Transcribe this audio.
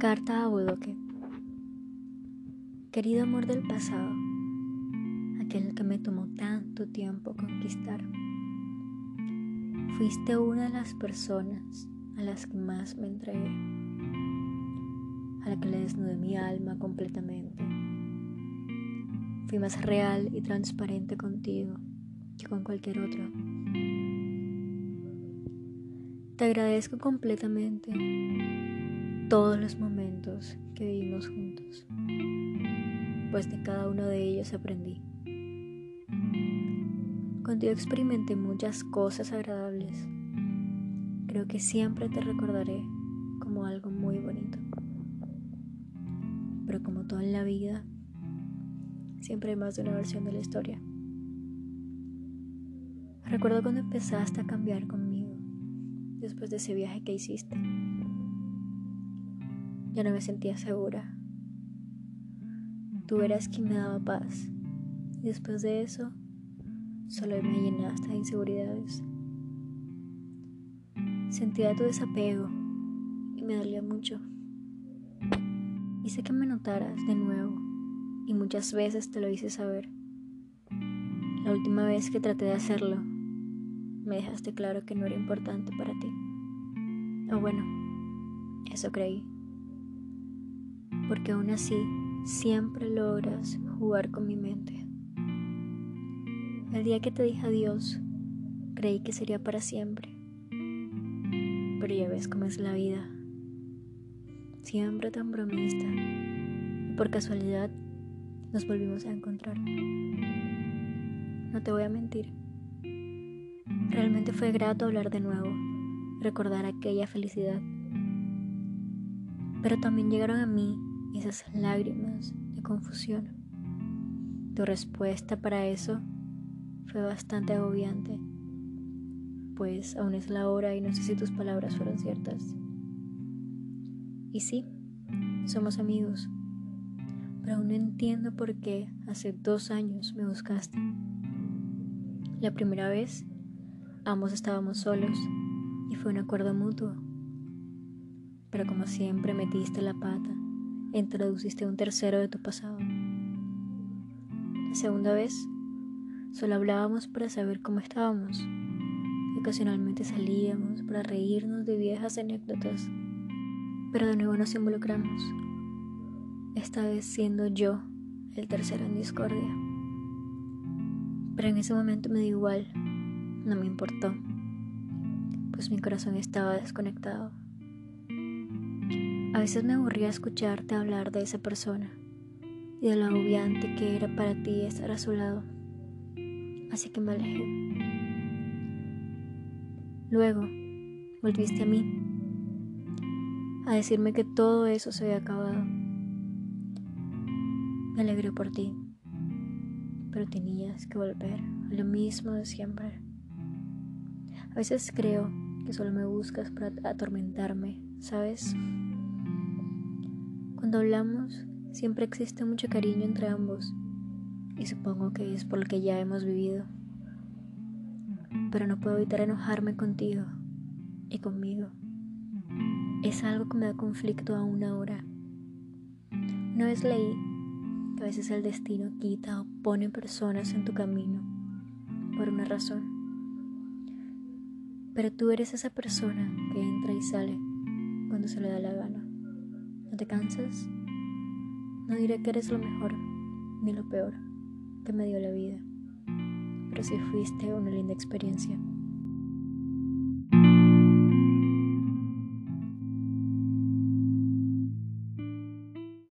Carta a Bodoque. Querido amor del pasado, aquel que me tomó tanto tiempo conquistar, fuiste una de las personas a las que más me entregué, a la que le desnudé mi alma completamente. Fui más real y transparente contigo que con cualquier otro. Te agradezco completamente todos los momentos que vivimos juntos, pues de cada uno de ellos aprendí. Contigo experimenté muchas cosas agradables. Creo que siempre te recordaré como algo muy bonito. Pero como todo en la vida, siempre hay más de una versión de la historia. Recuerdo cuando empezaste a cambiar conmigo después de ese viaje que hiciste. Ya no me sentía segura. Tú eras quien me daba paz. Y después de eso, solo me llenaste de inseguridades. Sentía tu desapego y me dolía mucho. Hice que me notaras de nuevo y muchas veces te lo hice saber. La última vez que traté de hacerlo, me dejaste claro que no era importante para ti. O bueno, eso creí porque aún así siempre logras jugar con mi mente. El día que te dije adiós, creí que sería para siempre, pero ya ves cómo es la vida, siempre tan bromista, y por casualidad nos volvimos a encontrar. No te voy a mentir, realmente fue grato hablar de nuevo, recordar aquella felicidad, pero también llegaron a mí esas lágrimas de confusión. Tu respuesta para eso fue bastante agobiante, pues aún es la hora y no sé si tus palabras fueron ciertas. Y sí, somos amigos, pero aún no entiendo por qué hace dos años me buscaste. La primera vez, ambos estábamos solos y fue un acuerdo mutuo, pero como siempre metiste la pata introduciste un tercero de tu pasado. La segunda vez, solo hablábamos para saber cómo estábamos. Ocasionalmente salíamos para reírnos de viejas anécdotas, pero de nuevo nos involucramos, esta vez siendo yo el tercero en discordia. Pero en ese momento me dio igual, no me importó, pues mi corazón estaba desconectado. A veces me aburría escucharte hablar de esa persona y de lo agobiante que era para ti estar a su lado. Así que me alejé. Luego, volviste a mí, a decirme que todo eso se había acabado. Me alegré por ti, pero tenías que volver a lo mismo de siempre. A veces creo que solo me buscas para atormentarme, ¿sabes? Cuando hablamos, siempre existe mucho cariño entre ambos, y supongo que es por lo que ya hemos vivido. Pero no puedo evitar enojarme contigo y conmigo. Es algo que me da conflicto aún ahora. No es ley que a veces el destino quita o pone personas en tu camino por una razón. Pero tú eres esa persona que entra y sale cuando se le da la gana te cansas, no diré que eres lo mejor ni lo peor que me dio la vida, pero si fuiste una linda experiencia.